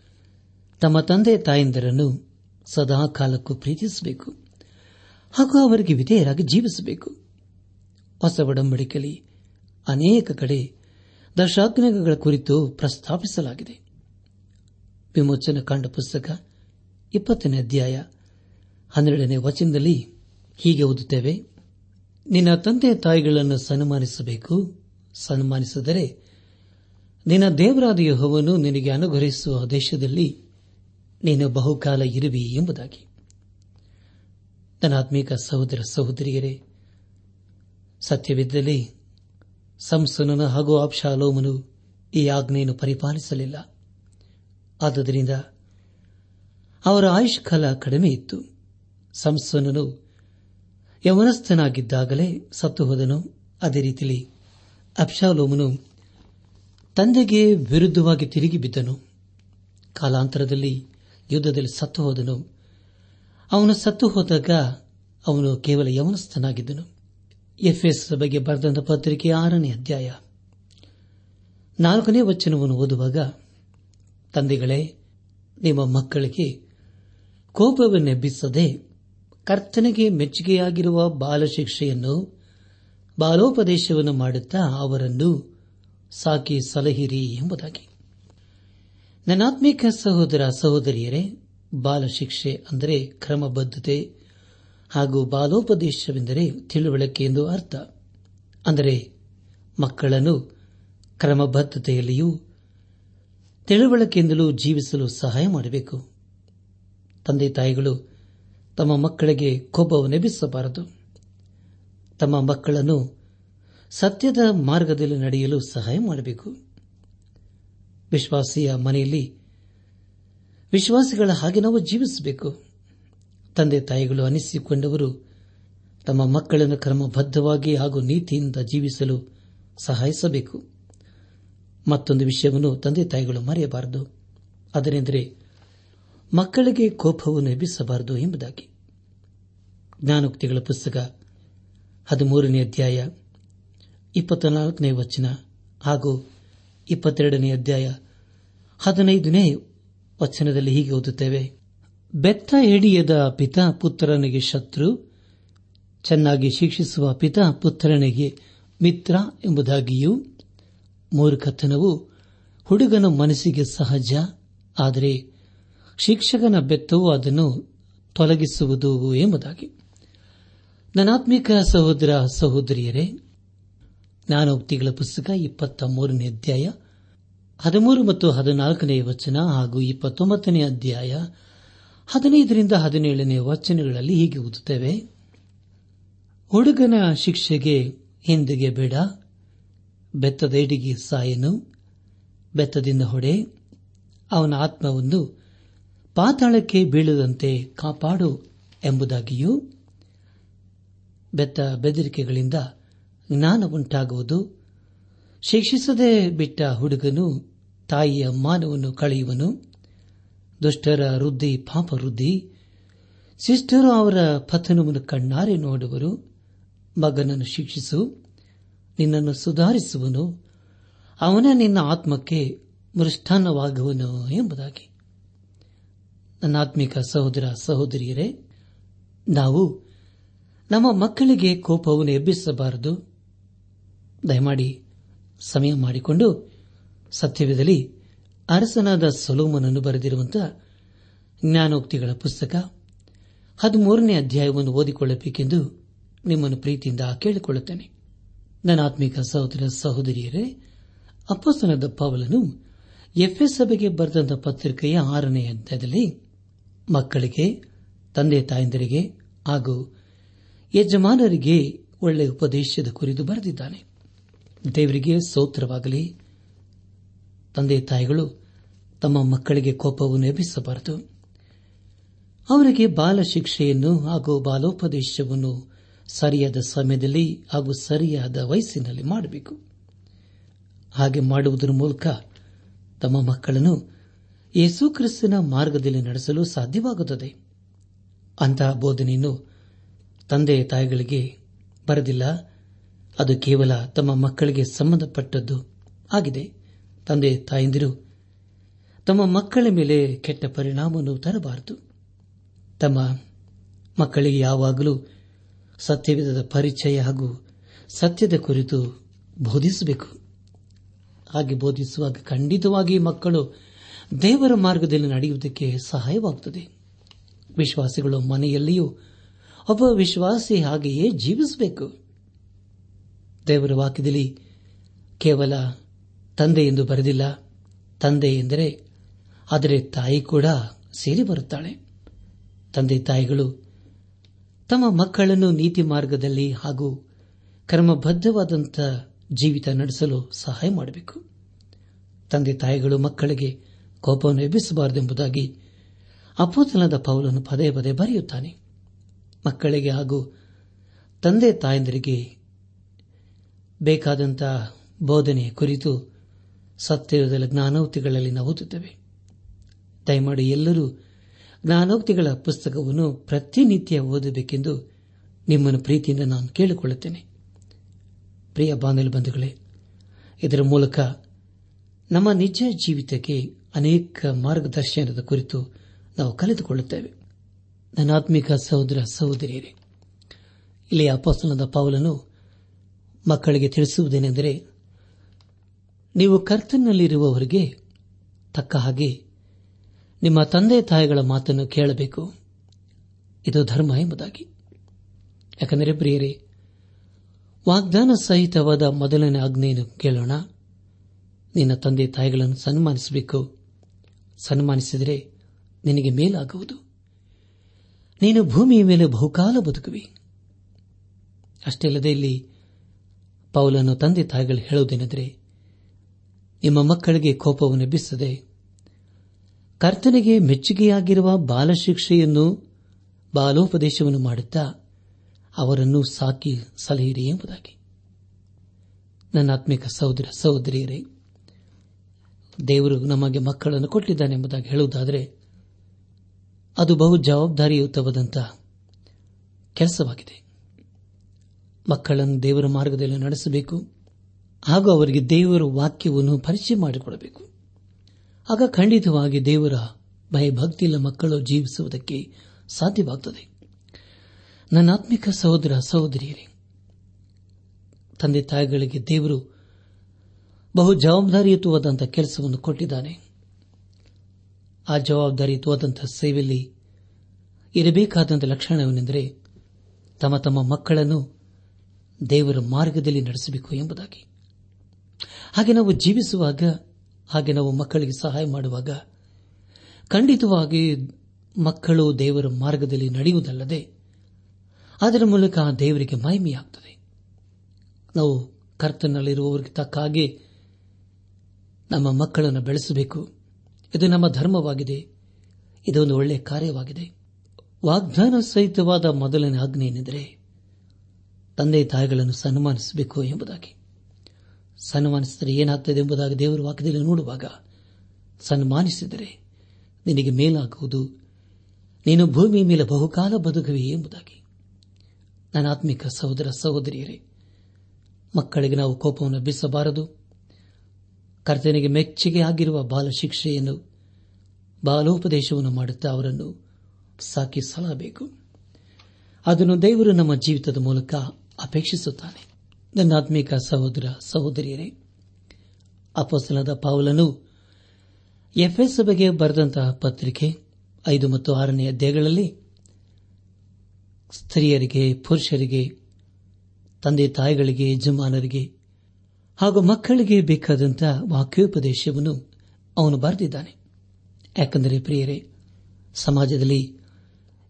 ತಮ್ಮ ತಂದೆ ತಾಯಂದಿರನ್ನು ಸದಾ ಕಾಲಕ್ಕೂ ಪ್ರೀತಿಸಬೇಕು. ಹಾಗೂ ಅವರಿಗೆ ವಿಧೇಯರಾಗಿ ಜೀವಿಸಬೇಕು. ಹೊಸ ಒಡಂಬಡಿಕೆಯಲ್ಲಿ ಅನೇಕ ಕಡೆ ದಶಾಜ್ಞೆಗಳ ಕುರಿತು ಪ್ರಸ್ತಾಪಿಸಲಾಗಿದೆ. ವಿಮೋಚನ ಕಾಂಡ ಪುಸ್ತಕ ಇಪ್ಪತ್ತನೇ ಅಧ್ಯಾಯ ಹನ್ನೆರಡನೇ ವಚನದಲ್ಲಿ ಹೀಗೆ ಓದುತ್ತೇವೆ, ನಿನ್ನ ತಂದೆ ತಾಯಿಗಳನ್ನು ಸನ್ಮಾನಿಸಬೇಕು. ಸನ್ಮಾನಿಸಿದರೆ ನಿನ್ನ ದೇವರಾದ ಯೋಹವನ್ನು ನಿನಗೆ ಅನುಗ್ರಹಿಸುವ ದೇಶದಲ್ಲಿ ನೀನು ಬಹುಕಾಲ ಇರುವಿ ಎಂಬುದಾಗಿ. ನನ್ನ ಸಹೋದರ ಸಹೋದರಿಯರೇ, ಸತ್ಯವಿದ್ದಲ್ಲಿ ಸಂಸನನು ಹಾಗೂ ಅಪ್ಶಾಲೋಮನು ಈ ಆಜ್ಞೆಯನ್ನು ಪರಿಪಾಲಿಸಲಿಲ್ಲ. ಆದುದರಿಂದ ಅವರ ಆಯುಷ್ ಕಾಲ ಕಡಿಮೆ ಇತ್ತು. ಸಂಸನನು ಯವನಸ್ಥನಾಗಿದ್ದಾಗಲೇ ಸತ್ತು ಹೋದನು. ಅದೇ ರೀತಿಯಲ್ಲಿ ಅಪ್ಶಾಲೋಮನು ತಂದೆಗೆ ವಿರುದ್ಧವಾಗಿ ತಿರುಗಿ ಬಿದ್ದನು. ಕಾಲಾಂತರದಲ್ಲಿ ಯುದ್ಧದಲ್ಲಿ ಸತ್ತು ಹೋದನು. ಅವನು ಸತ್ತು ಹೋದಾಗ ಅವನು ಕೇವಲ ಯವನಸ್ಥನಾಗಿದ್ದನು. ಎಫ್ಎಸ್ ಬಗ್ಗೆ ಬರೆದಂತ ಪತ್ರಿಕೆ ಆರನೇ ಅಧ್ಯಾಯ. ನಾಲ್ಕನೇ ವಚನವನ್ನು ಓದುವಾಗ, ತಂದೆಗಳೇ, ನಿಮ್ಮ ಮಕ್ಕಳಿಗೆ ಕೋಪವನ್ನೆಬ್ಬಿಸದೆ ಕರ್ತನಿಗೆ ಮೆಚ್ಚುಗೆಯಾಗಿರುವ ಬಾಲಶಿಕ್ಷೆಯನ್ನು, ಬಾಲೋಪದೇಶವನ್ನು ಮಾಡುತ್ತಾ ಅವರನ್ನು ಸಾಕಿ ಸಲಹಿರಿ ಎಂಬುದಾಗಿ. ನನಾತ್ಮಿಕ ಸಹೋದರ ಸಹೋದರಿಯರೇ, ಬಾಲಶಿಕ್ಷೆ ಅಂದರೆ ಕ್ರಮಬದ್ಧತೆ ಹಾಗೂ ಬಾಲೋಪದೇಶವೆಂದರೆ ತಿಳುವಳಿಕೆ ಎಂದು ಅರ್ಥ. ಅಂದರೆ ಮಕ್ಕಳನ್ನು ಕ್ರಮಬದ್ಧತೆಯಲ್ಲಿಯೂ ತಿಳುವಳಿಕೆಯಿಂದಲೂ ಜೀವಿಸಲು ಸಹಾಯ ಮಾಡಬೇಕು. ತಂದೆ ತಾಯಿಗಳು ತಮ್ಮ ಮಕ್ಕಳಿಗೆ ಕೋಪವನ್ನೆಬ್ಬಿಸಬಾರದು. ತಮ್ಮ ಮಕ್ಕಳನ್ನು ಸತ್ಯದ ಮಾರ್ಗದಲ್ಲಿ ನಡೆಯಲು ಸಹಾಯ ಮಾಡಬೇಕು. ವಿಶ್ವಾಸಿಯ ಮನೆಯಲ್ಲಿ ವಿಶ್ವಾಸಿಗಳ ಹಾಗೆ ನಾವು ಜೀವಿಸಬೇಕು. ತಂದೆ ತಾಯಿಗಳು ಅನಿಸಿಕೊಂಡವರು ತಮ್ಮ ಮಕ್ಕಳನ್ನು ಕ್ರಮಬದ್ಧವಾಗಿ ಹಾಗೂ ನೀತಿಯಿಂದ ಜೀವಿಸಲು ಸಹಾಯಿಸಬೇಕು. ಮತ್ತೊಂದು ವಿಷಯವನ್ನು ತಂದೆ ತಾಯಿಗಳು ಮರೆಯಬಾರದು. ಅದನೆಂದರೆ ಮಕ್ಕಳಿಗೆ ಕೋಪವನ್ನು ಎಬ್ಬಿಸಬಾರದು ಎಂಬುದಾಗಿ. ಜ್ಞಾನೋಕ್ತಿಗಳ ಪುಸ್ತಕ ಹದಿಮೂರನೇ ಅಧ್ಯಾಯ ಇಪ್ಪತ್ನಾಲ್ಕನೇ ವಚನ ಹಾಗೂ ಇಪ್ಪತ್ತೆರಡನೇ ಅಧ್ಯಾಯ ಹದಿನೈದನೇ ವಚನದಲ್ಲಿ ಹೀಗೆ ಓದುತ್ತೇವೆ. ಬೆತ್ತ ಎಡಿಯದ ಪಿತಾ ಪುತ್ರನಿಗೆ ಶತ್ರು, ಚೆನ್ನಾಗಿ ಶಿಕ್ಷಿಸುವ ಪಿತಾ ಪುತ್ರನಿಗೆ ಮಿತ್ರ ಎಂಬುದಾಗಿಯೂ ಮೂರ್ಖತನವು ಹುಡುಗನ ಮನಸ್ಸಿಗೆ ಸಹಜ, ಆದರೆ ಶಿಕ್ಷಕನ ಬೆತ್ತವು ಅದನ್ನು ತೊಲಗಿಸುವುದು ಎಂಬುದಾಗಿ. ನನಾತ್ಮಿಕ ಸಹೋದರ ಸಹೋದರಿಯರೇ ಜ್ಞಾನೋಕ್ತಿಗಳ ಪುಸ್ತಕ ಇಪ್ಪತ್ತ ಮೂರನೇ ಅಧ್ಯಾಯ ಹದಿಮೂರು ಮತ್ತು ಹದಿನಾಲ್ಕನೇ ವಚನ ಹಾಗೂ ಇಪ್ಪತ್ತೊಂಬತ್ತನೇ ಅಧ್ಯಾಯ ಹದಿನೈದರಿಂದ ಹದಿನೇಳನೇ ವಚನಗಳಲ್ಲಿ ಹೀಗೆ ಓದುತ್ತೇವೆ. ಹುಡುಗನ ಶಿಕ್ಷೆಗೆ ಹಿಂದಿಗೆ ಬೇಡ. ಬೆತ್ತದೇಡಿಗೆ ಸಾಯನು. ಬೆತ್ತದಿಂದ ಹೊಡೆ. ಅವನ ಆತ್ಮವನ್ನು ಪಾತಾಳಕ್ಕೆ ಬೀಳದಂತೆ ಕಾಪಾಡು ಎಂಬುದಾಗಿಯೂ ಬೆತ್ತ ಬೆದರಿಕೆಗಳಿಂದ ಜ್ಞಾನ ಉಂಟಾಗುವುದು ಶಿಕ್ಷಿಸದೆ ಬಿಟ್ಟ ಹುಡುಗನು ತಾಯಿಯ ಮಾನವನ್ನು ಕಳೆಯುವನು. ದುಷ್ಟರ ವೃದ್ಧಿ, ಪಾಪ ವೃದ್ಧಿ. ಸಿಸ್ಟರು ಅವರ ಪತನವನ್ನು ಕಣ್ಣಾರೆ ನೋಡುವರು. ಮಗನನ್ನು ಶಿಕ್ಷಿಸು, ನಿನ್ನನ್ನು ಸುಧಾರಿಸುವನು. ಅವನ ನಿನ್ನ ಆತ್ಮಕ್ಕೆ ಮೃಷ್ಠಾನವಾಗುವನು ಎಂಬುದಾಗಿ. ನನ್ನ ಆತ್ಮಿಕ ಸಹೋದರ, ಸಹೋದರಿಯರೇ, ನಾವು ನಮ್ಮ ಮಕ್ಕಳಿಗೆ ಕೋಪವನ್ನು ಎಬ್ಬಿಸಬಾರದು. ದಯಮಾಡಿ ಸಮಯ ಮಾಡಿಕೊಂಡು ಸತ್ಯವಿದಲ್ಲಿ ಅರಸನಾದ ಸೊಲೋಮನನ್ನು ಬರೆದಿರುವಂತಹ ಜ್ಞಾನೋಕ್ತಿಗಳ ಪುಸ್ತಕ ಹದಿಮೂರನೇ ಅಧ್ಯಾಯವನ್ನು ಓದಿಕೊಳ್ಳಬೇಕೆಂದು ನಿಮ್ಮನ್ನು ಪ್ರೀತಿಯಿಂದ ಕೇಳಿಕೊಳ್ಳುತ್ತೇನೆ. ನನ್ನ ಆತ್ಮಿಕ ಸಹೋದರ ಸಹೋದರಿಯರೇ ಅಪ್ಪಸ್ತನದ ಪೌಲನು ಎಫ್ಎಸ್ ಸಭೆಗೆ ಬರೆದಂತಹ ಪತ್ರಿಕೆಯ ಆರನೇ ಅಧ್ಯಾಯದಲ್ಲಿ ಮಕ್ಕಳಿಗೆ, ತಂದೆ ತಾಯಂದರಿಗೆ ಹಾಗೂ ಯಜಮಾನರಿಗೆ ಒಳ್ಳೆಯ ಉಪದೇಶದ ಕುರಿತು ಬರೆದಿದ್ದಾನೆ. ದೇವರಿಗೆ ಸೌತ್ರವಾಗಲಿ ತಂದೆ ತಾಯಿಗಳು ತಮ್ಮ ಮಕ್ಕಳಿಗೆ ಕೋಪವನ್ನು ಎಬ್ಬಿಸಬಾರದು ಅವರಿಗೆ ಬಾಲ ಶಿಕ್ಷೆಯನ್ನು ಹಾಗೂ ಬಾಲೋಪದೇಶವನ್ನು ಸರಿಯಾದ ಸಮಯದಲ್ಲಿ ಹಾಗೂ ಸರಿಯಾದ ವಯಸ್ಸಿನಲ್ಲಿ ಮಾಡಬೇಕು. ಹಾಗೆ ಮಾಡುವುದರ ಮೂಲಕ ತಮ್ಮ ಮಕ್ಕಳನ್ನು ಯೇಸುಕ್ರಿಸ್ತನ ಮಾರ್ಗದಲ್ಲಿ ನಡೆಸಲು ಸಾಧ್ಯವಾಗುತ್ತದೆ. ಅಂತಹ ಬೋಧನೆಯನ್ನು ತಂದೆ ತಾಯಿಗಳಿಗೆ ಬರೆದಿಲ್ಲ. ಅದು ಕೇವಲ ತಮ್ಮ ಮಕ್ಕಳಿಗೆ ಸಂಬಂಧಪಟ್ಟದ್ದು ಆಗಿದೆ. ತಂದೆ ತಾಯಂದಿರು ತಮ್ಮ ಮಕ್ಕಳ ಮೇಲೆ ಕೆಟ್ಟ ಪರಿಣಾಮವನ್ನು ತರಬಾರದು. ತಮ್ಮ ಮಕ್ಕಳಿಗೆ ಯಾವಾಗಲೂ ಸತ್ಯವಿಧದ ಪರಿಚಯ ಹಾಗೂ ಸತ್ಯದ ಕುರಿತು ಬೋಧಿಸಬೇಕು. ಹಾಗೆ ಬೋಧಿಸುವಾಗ ಖಂಡಿತವಾಗಿ ಮಕ್ಕಳು ದೇವರ ಮಾರ್ಗದಲ್ಲಿ ನಡೆಯುವುದಕ್ಕೆ ಸಹಾಯವಾಗುತ್ತದೆ. ವಿಶ್ವಾಸಿಗಳು ಮನೆಯಲ್ಲಿಯೂ ಒಬ್ಬ ವಿಶ್ವಾಸಿ ಹಾಗೆಯೇ ಜೀವಿಸಬೇಕು. ದೇವರ ವಾಕ್ಯದಲ್ಲಿ ಕೇವಲ ತಂದೆ ಎಂದು ಬರೆದಿಲ್ಲ, ತಂದೆ ಎಂದರೆ ಆದರೆ ತಾಯಿ ಕೂಡ ಸೇರಿ ಬರುತ್ತಾಳೆ. ತಂದೆ ತಾಯಿಗಳು ತಮ್ಮ ಮಕ್ಕಳನ್ನು ನೀತಿ ಮಾರ್ಗದಲ್ಲಿ ಹಾಗೂ ಕ್ರಮಬದ್ಧವಾದಂಥ ಜೀವಿತ ನಡೆಸಲು ಸಹಾಯ ಮಾಡಬೇಕು. ತಂದೆ ತಾಯಿಗಳು ಮಕ್ಕಳಿಗೆ ಕೋಪವನ್ನು ಎಬ್ಬಿಸಬಾರದೆಂಬುದಾಗಿ ಅಪೋತನದ ಪೌಲನ್ನು ಪದೇ ಪದೇ ಬರೆಯುತ್ತಾನೆ. ಮಕ್ಕಳಿಗೆ ಹಾಗೂ ತಂದೆ ತಾಯಂದರಿಗೆ ಬೇಕಾದಂತಹ ಬೋಧನೆ ಕುರಿತು ಸತ್ಯದ ಜ್ಞಾನೋತಿಗಳಲ್ಲಿ ನಾವು ಓದುತ್ತೇವೆ. ದಯಮಾಡಿ ಎಲ್ಲರೂ ಜ್ಞಾನೋಕ್ತಿಗಳ ಪುಸ್ತಕವನ್ನು ಪ್ರತಿನಿತ್ಯ ಓದಬೇಕೆಂದು ನಿಮ್ಮನ್ನು ಪ್ರೀತಿಯಿಂದ ನಾನು ಕೇಳಿಕೊಳ್ಳುತ್ತೇನೆ. ಪ್ರಿಯ ಬಾಂಧವ ಬಂಧುಗಳೇ, ಇದರ ಮೂಲಕ ನಮ್ಮ ನಿಜ ಜೀವಿತಕ್ಕೆ ಅನೇಕ ಮಾರ್ಗದರ್ಶನದ ಕುರಿತು ನಾವು ಕಲಿತುಕೊಳ್ಳುತ್ತೇವೆ. ನನ್ನ ಆತ್ಮಿಕ ಸಹೋದರ ಸಹೋದರಿಯರೇ ಇಲ್ಲಿ ಅಪಸ್ತನದ ಪಾವಲನ್ನು ಮಕ್ಕಳಿಗೆ ತಿಳಿಸುವುದೇನೆಂದರೆ, ನೀವು ಕರ್ತನಲ್ಲಿರುವವರಿಗೆ ತಕ್ಕ ಹಾಗೆ ನಿಮ್ಮ ತಂದೆ ತಾಯಿಗಳ ಮಾತನ್ನು ಕೇಳಬೇಕು. ಇದು ಧರ್ಮ ಎಂಬುದಾಗಿ. ಯಾಕಂದರೆ ಪ್ರಿಯರೇ, ವಾಗ್ದಾನ ಸಹಿತವಾದ ಮೊದಲನೇ ಆಜ್ಞೆಯನ್ನು ಕೇಳೋಣ. ನಿನ್ನ ತಂದೆ ತಾಯಿಗಳನ್ನು ಸನ್ಮಾನಿಸಬೇಕು. ಸನ್ಮಾನಿಸಿದರೆ ನಿನಗೆ ಮೇಲಾಗುವುದು. ನೀನು ಭೂಮಿಯ ಮೇಲೆ ಬಹುಕಾಲ ಬದುಕುವಿ. ಅಷ್ಟೇ ಅಲ್ಲದೆ ಇಲ್ಲಿ ಪೌಲನ್ನು ತಂದೆ ತಾಯಿಗಳು ಹೇಳುವುದೇನೆಂದರೆ, ನಿಮ್ಮ ಮಕ್ಕಳಿಗೆ ಕೋಪವನ್ನು ಎಬ್ಬಿಸದೆ ಕರ್ತನಿಗೆ ಮೆಚ್ಚುಗೆಯಾಗಿರುವ ಬಾಲಶಿಕ್ಷೆಯನ್ನು ಬಾಲೋಪದೇಶವನ್ನು ಮಾಡುತ್ತಾ ಅವರನ್ನು ಸಾಕಿ ಸಲಹಿರಿ ಎಂಬುದಾಗಿ. ನನ್ನಾತ್ಮಿಕ ಸಹೋದರ ಸಹೋದರಿಯರೇ, ದೇವರು ನಮಗೆ ಮಕ್ಕಳನ್ನು ಕೊಟ್ಟಿದ್ದಾನೆ ಎಂಬುದಾಗಿ ಹೇಳುವುದಾದರೆ, ಅದು ಬಹು ಜವಾಬ್ದಾರಿಯುತವಾದಂತಹ ಕೆಲಸವಾಗಿದೆ. ಮಕ್ಕಳನ್ನು ದೇವರ ಮಾರ್ಗದಲ್ಲಿ ನಡೆಸಬೇಕು, ಹಾಗೂ ಅವರಿಗೆ ದೇವರ ವಾಕ್ಯವನ್ನು ಪರಿಚಯ ಮಾಡಿಕೊಡಬೇಕು. ಆಗ ಖಂಡಿತವಾಗಿ ದೇವರ ಭಯಭಕ್ತಿಲ್ಲ ಮಕ್ಕಳು ಜೀವಿಸುವುದಕ್ಕೆ ಸಾಧ್ಯವಾಗುತ್ತದೆ ನನ್ನ ಆತ್ಮಿಕ ಸಹೋದರ ಸಹೋದರಿಯರೇ, ತಂದೆ ತಾಯಿಗಳಿಗೆ ದೇವರು ಬಹು ಜವಾಬ್ದಾರಿಯುತವಾದಂಥ ಕೆಲಸವನ್ನು ಕೊಟ್ಟಿದ್ದಾನೆ. ಆ ಜವಾಬ್ದಾರಿಯುತವಾದಂಥ ಸೇವೆಯಲ್ಲಿ ಇರಬೇಕಾದಂಥ ಲಕ್ಷಣವೇನೆಂದರೆ ತಮ್ಮ ತಮ್ಮ ಮಕ್ಕಳನ್ನು ದೇವರ ಮಾರ್ಗದಲ್ಲಿ ನಡೆಸಬೇಕು ಎಂಬುದಾಗಿ. ಹಾಗೆ ನಾವು ಜೀವಿಸುವಾಗ ಹಾಗೆ ನಾವು ಮಕ್ಕಳಿಗೆ ಸಹಾಯ ಮಾಡುವಾಗ ಖಂಡಿತವಾಗಿ ಮಕ್ಕಳು ದೇವರ ಮಾರ್ಗದಲ್ಲಿ ನಡೆಯುವುದಲ್ಲದೆ ಅದರ ಮೂಲಕ ದೇವರಿಗೆ ಮಹಿಮೆಯಾಗುತ್ತದೆ ನಾವು ಕರ್ತನಲ್ಲಿರುವವರಿಗೆ ತಕ್ಕ ಹಾಗೆ ನಮ್ಮ ಮಕ್ಕಳನ್ನು ಬೆಳೆಸಬೇಕು. ಇದು ನಮ್ಮ ಧರ್ಮವಾಗಿದೆ. ಇದೊಂದು ಒಳ್ಳೆಯ ಕಾರ್ಯವಾಗಿದೆ. ವಾಗ್ದಾನ ಸಹಿತವಾದ ಮೊದಲನೇ ಆಜ್ಞೆ ಏನೆಂದರೆ ತಂದೆ ತಾಯಿಗಳನ್ನು ಸನ್ಮಾನಿಸಬೇಕು ಎಂಬುದಾಗಿ. ಸನ್ಮಾನಿಸಿದರೆ ಏನಾಗ್ತದೆ ಎಂಬುದಾಗಿ ದೇವರ ವಾಕ್ಯದಲ್ಲಿ ನೋಡುವಾಗ ಸನ್ಮಾನಿಸಿದರೆ ನಿನಗೆ ಮೇಲಾಗುವುದು. ನೀನು ಭೂಮಿಯ ಮೇಲೆ ಬಹುಕಾಲ ಬದುಕುವೆ ಎಂಬುದಾಗಿ. ನನ್ನ ಆತ್ಮಿಕ ಸಹೋದರ ಸಹೋದರಿಯರೇ, ಮಕ್ಕಳಿಗೆ ನಾವು ಕೋಪವನ್ನು ಬಿಸಬಾರದು ಕರ್ತನಿಗೆ ಮೆಚ್ಚುಗೆ ಆಗಿರುವ ಬಾಲ ಶಿಕ್ಷೆಯನ್ನು ಬಾಲೋಪದೇಶವನ್ನು ಮಾಡುತ್ತಾ ಅವರನ್ನು ಸಾಕಿ ಸಲಹಬೇಕು ಅದನ್ನು ದೇವರು ನಮ್ಮ ಜೀವಿತದ ಮೂಲಕ ಅಪೇಕ್ಷಿಸುತ್ತಾನೆ. ನನ್ನ ಆತ್ಮಿಕ ಸಹೋದರ ಸಹೋದರಿಯರೇ ಅಪಸಲಾದ ಪಾವಲನು ಎಫ್ಎಸ್ ಸಭೆಗೆ ಬರೆದಂತಹ ಪತ್ರಿಕೆ ಐದು ಮತ್ತು ಆರನೇ ಅಧ್ಯಾಯಗಳಲ್ಲಿ ಸ್ತ್ರೀಯರಿಗೆ, ಪುರುಷರಿಗೆ, ತಂದೆ ತಾಯಿಗಳಿಗೆ, ಯಜಮಾನರಿಗೆ ಹಾಗೂ ಮಕ್ಕಳಿಗೆ ಬೇಕಾದಂತಹ ವಾಕ್ಯೋಪದೇಶವನ್ನು ಅವನು ಬರೆದಿದ್ದಾನೆ. ಯಾಕೆಂದರೆ ಪ್ರಿಯರೇ, ಸಮಾಜದಲ್ಲಿ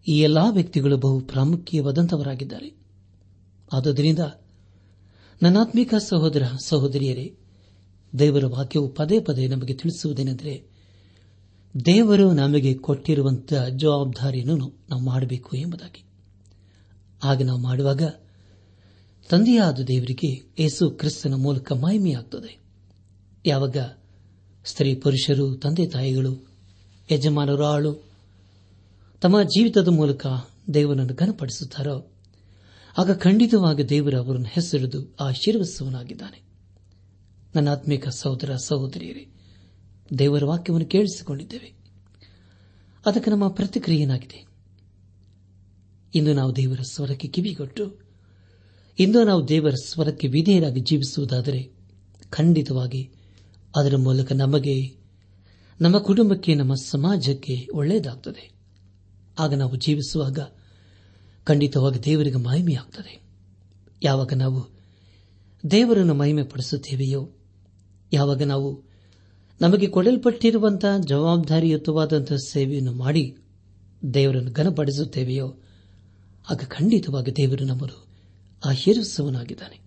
ಈ ಎಲ್ಲಾ ವ್ಯಕ್ತಿಗಳು ಬಹು ಪ್ರಾಮುಖ್ಯವಾದಂಥವರಾಗಿದ್ದಾರೆ ಆದುದರಿಂದ ನನ್ನಾತ್ಮಿಕ ಸಹೋದರ ಸಹೋದರಿಯರೇ, ದೇವರ ವಾಕ್ಯವು ಪದೇ ಪದೇ ನಮಗೆ ತಿಳಿಸುವುದೇನೆಂದರೆ, ದೇವರು ನಮಗೆ ಕೊಟ್ಟಿರುವಂತಹ ಜವಾಬ್ದಾರಿಯನ್ನು ನಾವು ಮಾಡಬೇಕು ಎಂಬುದಾಗಿ. ಆಗ ನಾವು ಮಾಡುವಾಗ ತಂದೆಯಾದ ದೇವರಿಗೆ ಯೇಸು ಕ್ರಿಸ್ತನ ಮೂಲಕ ಮಹಿಮೆಯಾಗುತ್ತದೆ ಯಾವಾಗ ಸ್ತ್ರೀ ಪುರುಷರು, ತಂದೆ ತಾಯಿಗಳು, ಯಜಮಾನರು, ಆಳು ತಮ್ಮ ಜೀವಿತದ ಮೂಲಕ ದೇವರನ್ನು ಘನಪಡಿಸುತ್ತಾರೋ ಆಗ ಖಂಡಿತವಾಗಿ ದೇವರು ಅವರನ್ನು ಹೆಸರಿದು ಆಶೀರ್ವದಿಸುವನಾಗಿದ್ದಾನೆ ನನ್ನ ಆತ್ಮಿಕ ಸಹೋದರ ಸಹೋದರಿಯರೇ, ದೇವರ ವಾಕ್ಯವನ್ನು ಕೇಳಿಸಿಕೊಂಡಿದ್ದೇವೆ. ಅದಕ್ಕೆ ನಮ್ಮ ಪ್ರತಿಕ್ರಿಯೆನಾಗಿದೆ ಇಂದು ನಾವು ದೇವರ ಸ್ವರಕ್ಕೆ ಕಿವಿಗೊಟ್ಟು, ಇಂದು ನಾವು ದೇವರ ಸ್ವರಕ್ಕೆ ವಿಧೇಯರಾಗಿ ಜೀವಿಸುವುದಾದರೆ ಖಂಡಿತವಾಗಿ ಅದರ ಮೂಲಕ ನಮಗೆ, ನಮ್ಮ ಕುಟುಂಬಕ್ಕೆ, ನಮ್ಮ ಸಮಾಜಕ್ಕೆ ಒಳ್ಳೆಯದಾಗುತ್ತದೆ ಆಗ ನಾವು ಜೀವಿಸುವಾಗ ಖಂಡಿತವಾಗಿ ದೇವರಿಗೆ ಮಹಿಮೆಯಾಗುತ್ತದೆ ಯಾವಾಗ ನಾವು ದೇವರನ್ನು ಮಹಿಮೆ ಪಡಿಸುತ್ತೇವೆಯೋ ಯಾವಾಗ ನಾವು ನಮಗೆ ಕೊಡಲ್ಪಟ್ಟಿರುವಂತಹ ಜವಾಬ್ದಾರಿಯುತವಾದಂತಹ ಸೇವೆಯನ್ನು ಮಾಡಿ ದೇವರನ್ನು ಘನಪಡಿಸುತ್ತೇವೆಯೋ, ಆಗ ಖಂಡಿತವಾಗಿ ದೇವರು ನಮ್ಮನ್ನು ಆಶೀರ್ವಿಸುವನಾಗಿದ್ದಾನೆ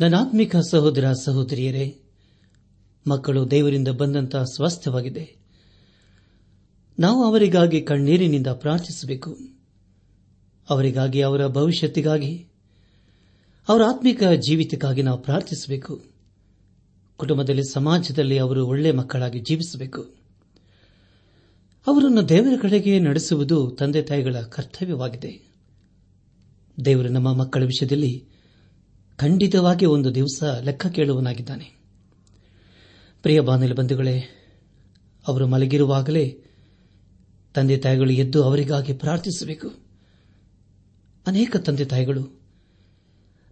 ನನಾತ್ಮಿಕ ಸಹೋದರ ಸಹೋದರಿಯರೇ, ಮಕ್ಕಳು ದೇವರಿಂದ ಬಂದಂತಹ ಸ್ವಸ್ಥವಾಗಿದೆ ನಾವು ಅವರಿಗಾಗಿ ಕಣ್ಣೀರಿನಿಂದ ಪ್ರಾರ್ಥಿಸಬೇಕು. ಅವರಿಗಾಗಿ, ಅವರ ಭವಿಷ್ಯತ್ತಿಗಾಗಿ, ಅವರ ಆತ್ಮಿಕ ಜೀವಿತಕ್ಕಾಗಿ ನಾವು ಪ್ರಾರ್ಥಿಸಬೇಕು. ಕುಟುಂಬದಲ್ಲಿ, ಸಮಾಜದಲ್ಲಿ ಅವರು ಒಳ್ಳೆ ಮಕ್ಕಳಾಗಿ ಜೀವಿಸಬೇಕು. ಅವರನ್ನು ದೇವರ ಕಡೆಗೆ ನಡೆಸುವುದು ತಂದೆ ತಾಯಿಗಳ ಕರ್ತವ್ಯವಾಗಿದೆ. ದೇವರು ನಮ್ಮ ಮಕ್ಕಳ ವಿಷಯದಲ್ಲಿ ಖಂಡಿತವಾಗಿ ಒಂದು ದಿವಸ ಲೆಕ್ಕ ಕೇಳುವನಾಗಿದ್ದಾನೆ ಪ್ರಿಯ ಬಾನಲಿ ಬಂಧುಗಳೇ, ಅವರು ಮಲಗಿರುವಾಗಲೇ ತಂದೆ ತಾಯಿಗಳು ಎದ್ದು ಅವರಿಗಾಗಿ ಪ್ರಾರ್ಥಿಸಬೇಕು. ಅನೇಕ ತಂದೆ ತಾಯಿಗಳು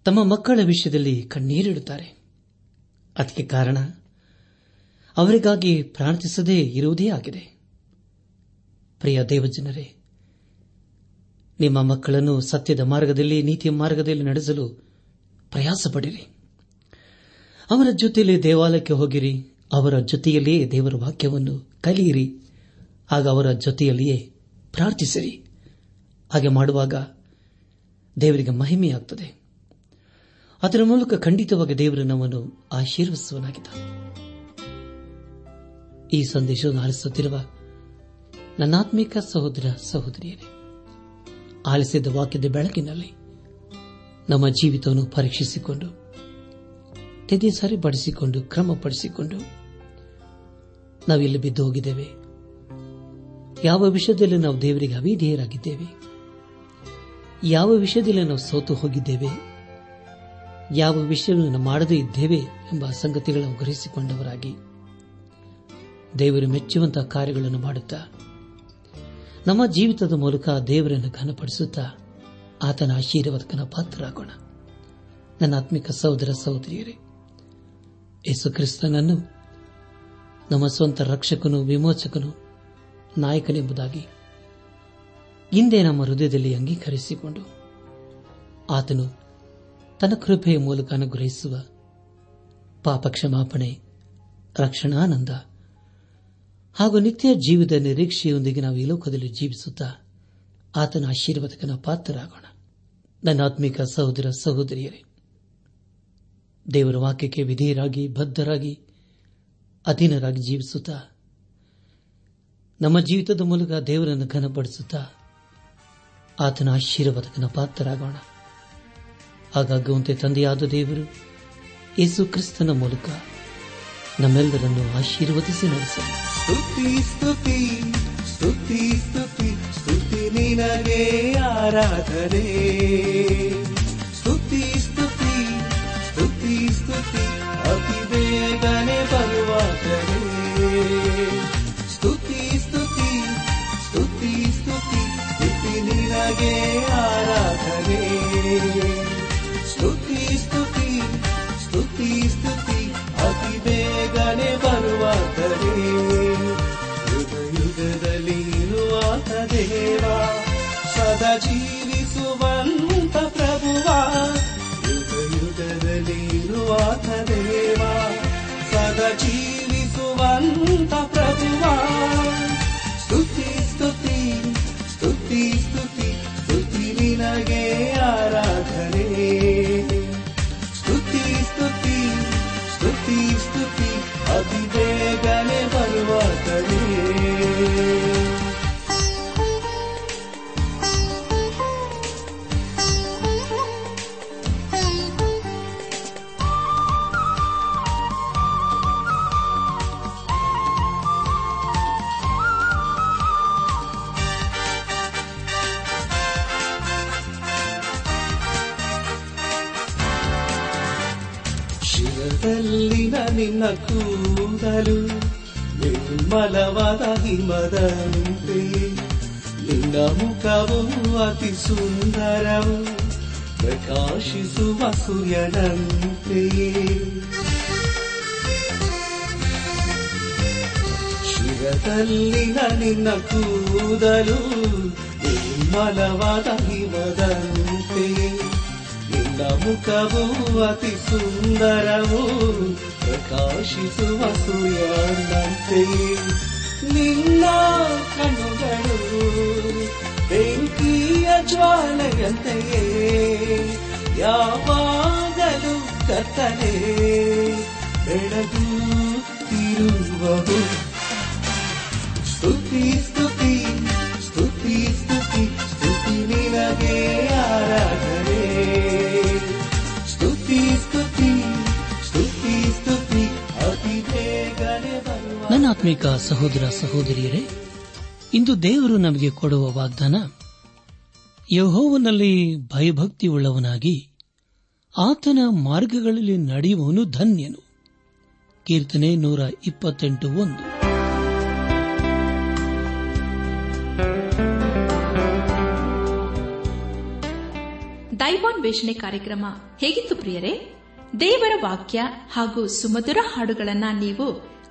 ತಮ್ಮ ಮಕ್ಕಳ ವಿಷಯದಲ್ಲಿ ಕಣ್ಣೀರಿಡುತ್ತಾರೆ ಅದಕ್ಕೆ ಕಾರಣ ಅವರಿಗಾಗಿ ಪ್ರಾರ್ಥಿಸದೇ ಇರುವುದೇ ಆಗಿದೆ. ಪ್ರಿಯ ದೇವಜನರೇ, ನಿಮ್ಮ ಮಕ್ಕಳನ್ನು ಸತ್ಯದ ಮಾರ್ಗದಲ್ಲಿ, ನೀತಿಯ ಮಾರ್ಗದಲ್ಲಿ ನಡೆಸಲು ಪ್ರಯಾಸ ಪಡಿರಿ ಅವರ ಜೊತೆಯಲ್ಲಿ ದೇವಾಲಯಕ್ಕೆ ಹೋಗಿರಿ, ಅವರ ಜೊತೆಯಲ್ಲಿಯೇ ದೇವರ ವಾಕ್ಯವನ್ನು ಕಲಿಯಿರಿ, ಆಗ ಅವರ ಜೊತೆಯಲ್ಲಿಯೇ ಪ್ರಾರ್ಥಿಸಿರಿ. ಹಾಗೆ ಮಾಡುವಾಗ ದೇವರಿಗೆ ಮಹಿಮೆಯಾಗುತ್ತದೆ ಅದರ ಮೂಲಕ ಖಂಡಿತವಾಗಿ ದೇವರು ನಮ್ಮನ್ನು ಆಶೀರ್ವಿಸುವನಾಗಿದ್ದಾನೆ ಈ ಸಂದೇಶವನ್ನು ಆಲಿಸುತ್ತಿರುವ ನನ್ನಾತ್ಮಿಕ ಸಹೋದರ ಸಹೋದರಿಯರೇ, ಆಲಿಸಿದ ವಾಕ್ಯದ ಬೆಳಕಿನಲ್ಲಿ ನಮ್ಮ ಜೀವಿತವನ್ನು ಪರೀಕ್ಷಿಸಿಕೊಂಡು ತೆದೆ ಸರಿಪಡಿಸಿಕೊಂಡು ಕ್ರಮಪಡಿಸಿಕೊಂಡು ನಾವೆಲ್ಲಿ ಬಿದ್ದು ಹೋಗಿದ್ದೇವೆ ಯಾವ ವಿಷಯದಲ್ಲಿ ನಾವು ದೇವರಿಗೆ ಅವಿಧೇಯರಾಗಿದ್ದೇವೆ? ಯಾವ ವಿಷಯದಲ್ಲಿ ನಾವು ಸೋತು ಹೋಗಿದ್ದೇವೆ? ಯಾವ ವಿಷಯಗಳನ್ನು ಮಾಡದೇ ಇದ್ದೇವೆ ಎಂಬ ಸಂಗತಿಗಳನ್ನು ಗ್ರಹಿಸಿಕೊಂಡವರಾಗಿ. ದೇವರು ಮೆಚ್ಚುವಂತಹ ಕಾರ್ಯಗಳನ್ನು ಮಾಡುತ್ತಾ, ನಮ್ಮ ಜೀವಿತದ ಮೂಲಕ ದೇವರನ್ನು ಘನಪಡಿಸುತ್ತಾ ಆತನ ಆಶೀರ್ವಾದಕನ ಪಾತ್ರರಾಗೋಣ. ನನ್ನ ಆತ್ಮಿಕ ಸಹೋದರ ಸಹೋದರಿಯರೇ, ಯೇಸು ಕ್ರಿಸ್ತನನ್ನು ನಮ್ಮ ಸ್ವಂತ ರಕ್ಷಕನು ವಿಮೋಚಕನು ನಾಯಕನೆಂಬುದಾಗಿ ಹಿಂದೆ ನಮ್ಮ ಹೃದಯದಲ್ಲಿ ಅಂಗೀಕರಿಸಿಕೊಂಡು ಆತನು ತನ್ನ ಕೃಪೆಯ ಮೂಲಕ ಅನುಗ್ರಹಿಸುವ ಪಾಪ ಕ್ಷಮಾಪಣೆ ರಕ್ಷಣಾನಂದ ಹಾಗೂ ನಿತ್ಯ ಜೀವಿತ ನಿರೀಕ್ಷೆಯೊಂದಿಗೆ ನಾವು ಈ ಲೋಕದಲ್ಲಿ ಜೀವಿಸುತ್ತಾ ಆತನ ಆಶೀರ್ವಾದಕನ ಪಾತ್ರರಾಗೋಣ. ನನ್ನ ಆತ್ಮಿಕ ಸಹೋದರ ಸಹೋದರಿಯರೇ, ದೇವರ ವಾಕ್ಯಕ್ಕೆ ವಿಧೇಯರಾಗಿ, ಬದ್ಧರಾಗಿ, ಅಧೀನರಾಗಿ ಜೀವಿಸುತ್ತಾ, ನಮ್ಮ ಜೀವಿತದ ಮೂಲಕ ದೇವರನ್ನು ಘನಪಡಿಸುತ್ತಾ ಆತನ ಆಶೀರ್ವಾದಕನ ಪಾತ್ರರಾಗೋಣ. ಹಾಗಾಗುವಂತೆ ತಂದೆಯಾದ ದೇವರು, ಯೇಸು ಕ್ರಿಸ್ತನ ಮೂಲಕ ನಮ್ಮೆಲ್ಲರನ್ನು ಆಶೀರ್ವದಿಸಿ ನಡೆಸಲಿ ಸ್ತುತಿ ಸ್ತುತಿ ಸ್ತುತಿ ಸ್ತುತಿ ಸ್ತುತಿ ನಿನಗೆ ಆರಾಧನೆ. ಸದಾ ಶಿರದಲ್ಲಿನ ನಿನ್ನ ಕೂದಲು ನಿರ್ಮಲವಾದ ಹಿಮದಂತೆ. ನಿನ್ನ ಮುಖವು ಅತಿ ಸುಂದರವು ಪ್ರಕಾಶಿಸುವ ಸೂರ್ಯನಂತೆಯೇ ಶಿರದಲ್ಲಿನ ನಿನ್ನ ಕೂದಲು ನಿರ್ಮಲವಾದ ಹಿಮದಂತೆ. ನಿನ್ನ ಮುಖವು ಅತಿ ಸುಂದರವು ಪ್ರಕಾಶಿಸುವ ಸೂರ್ಯನಂತೆ. ನಿನ್ನ ಕಣ್ಣುಗಳು ಬೆಂಕಿಯ ಜ್ವಾಲೆಯಂತೆಯೇ, ಯಾವಾಗಲೂ ಕತ್ತಲೆ ಬೆಳಗು ತಿರುವವು. ಸ್ತುತಿ ಸ್ತುತಿ. ಆತ್ಮಿಕ ಸಹೋದರ ಸಹೋದರಿಯರೇ, ಇಂದು ದೇವರು ನಮಗೆ ಕೊಡುವ ವಾಗ್ದಾನ, ಯಹೋವನಲ್ಲಿ ಭಯಭಕ್ತಿ ಉಳ್ಳವನಾಗಿ ಆತನ ಮಾರ್ಗಗಳಲ್ಲಿ ನಡೆಯುವವನು ಧನ್ಯನು. ಕೀರ್ತನೆ ನೂರ ಇಪ್ಪತ್ತೆಂಟು ಒಂದು. ದೈವಾನ್ವೇಷಣೆ ಕಾರ್ಯಕ್ರಮ ಹೇಗಿತ್ತು ಪ್ರಿಯರೇ? ದೇವರ ವಾಕ್ಯ ಹಾಗೂ ಸುಮಧುರ ಹಾಡುಗಳನ್ನು ನೀವು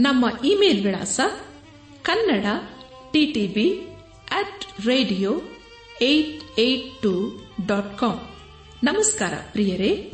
ನಮ್ಮ ಇಮೇಲ್ ವಿಳಾಸ Kannada TTB at radio eight eight two dot com ನಮಸ್ಕಾರ ಪ್ರಿಯರೇ.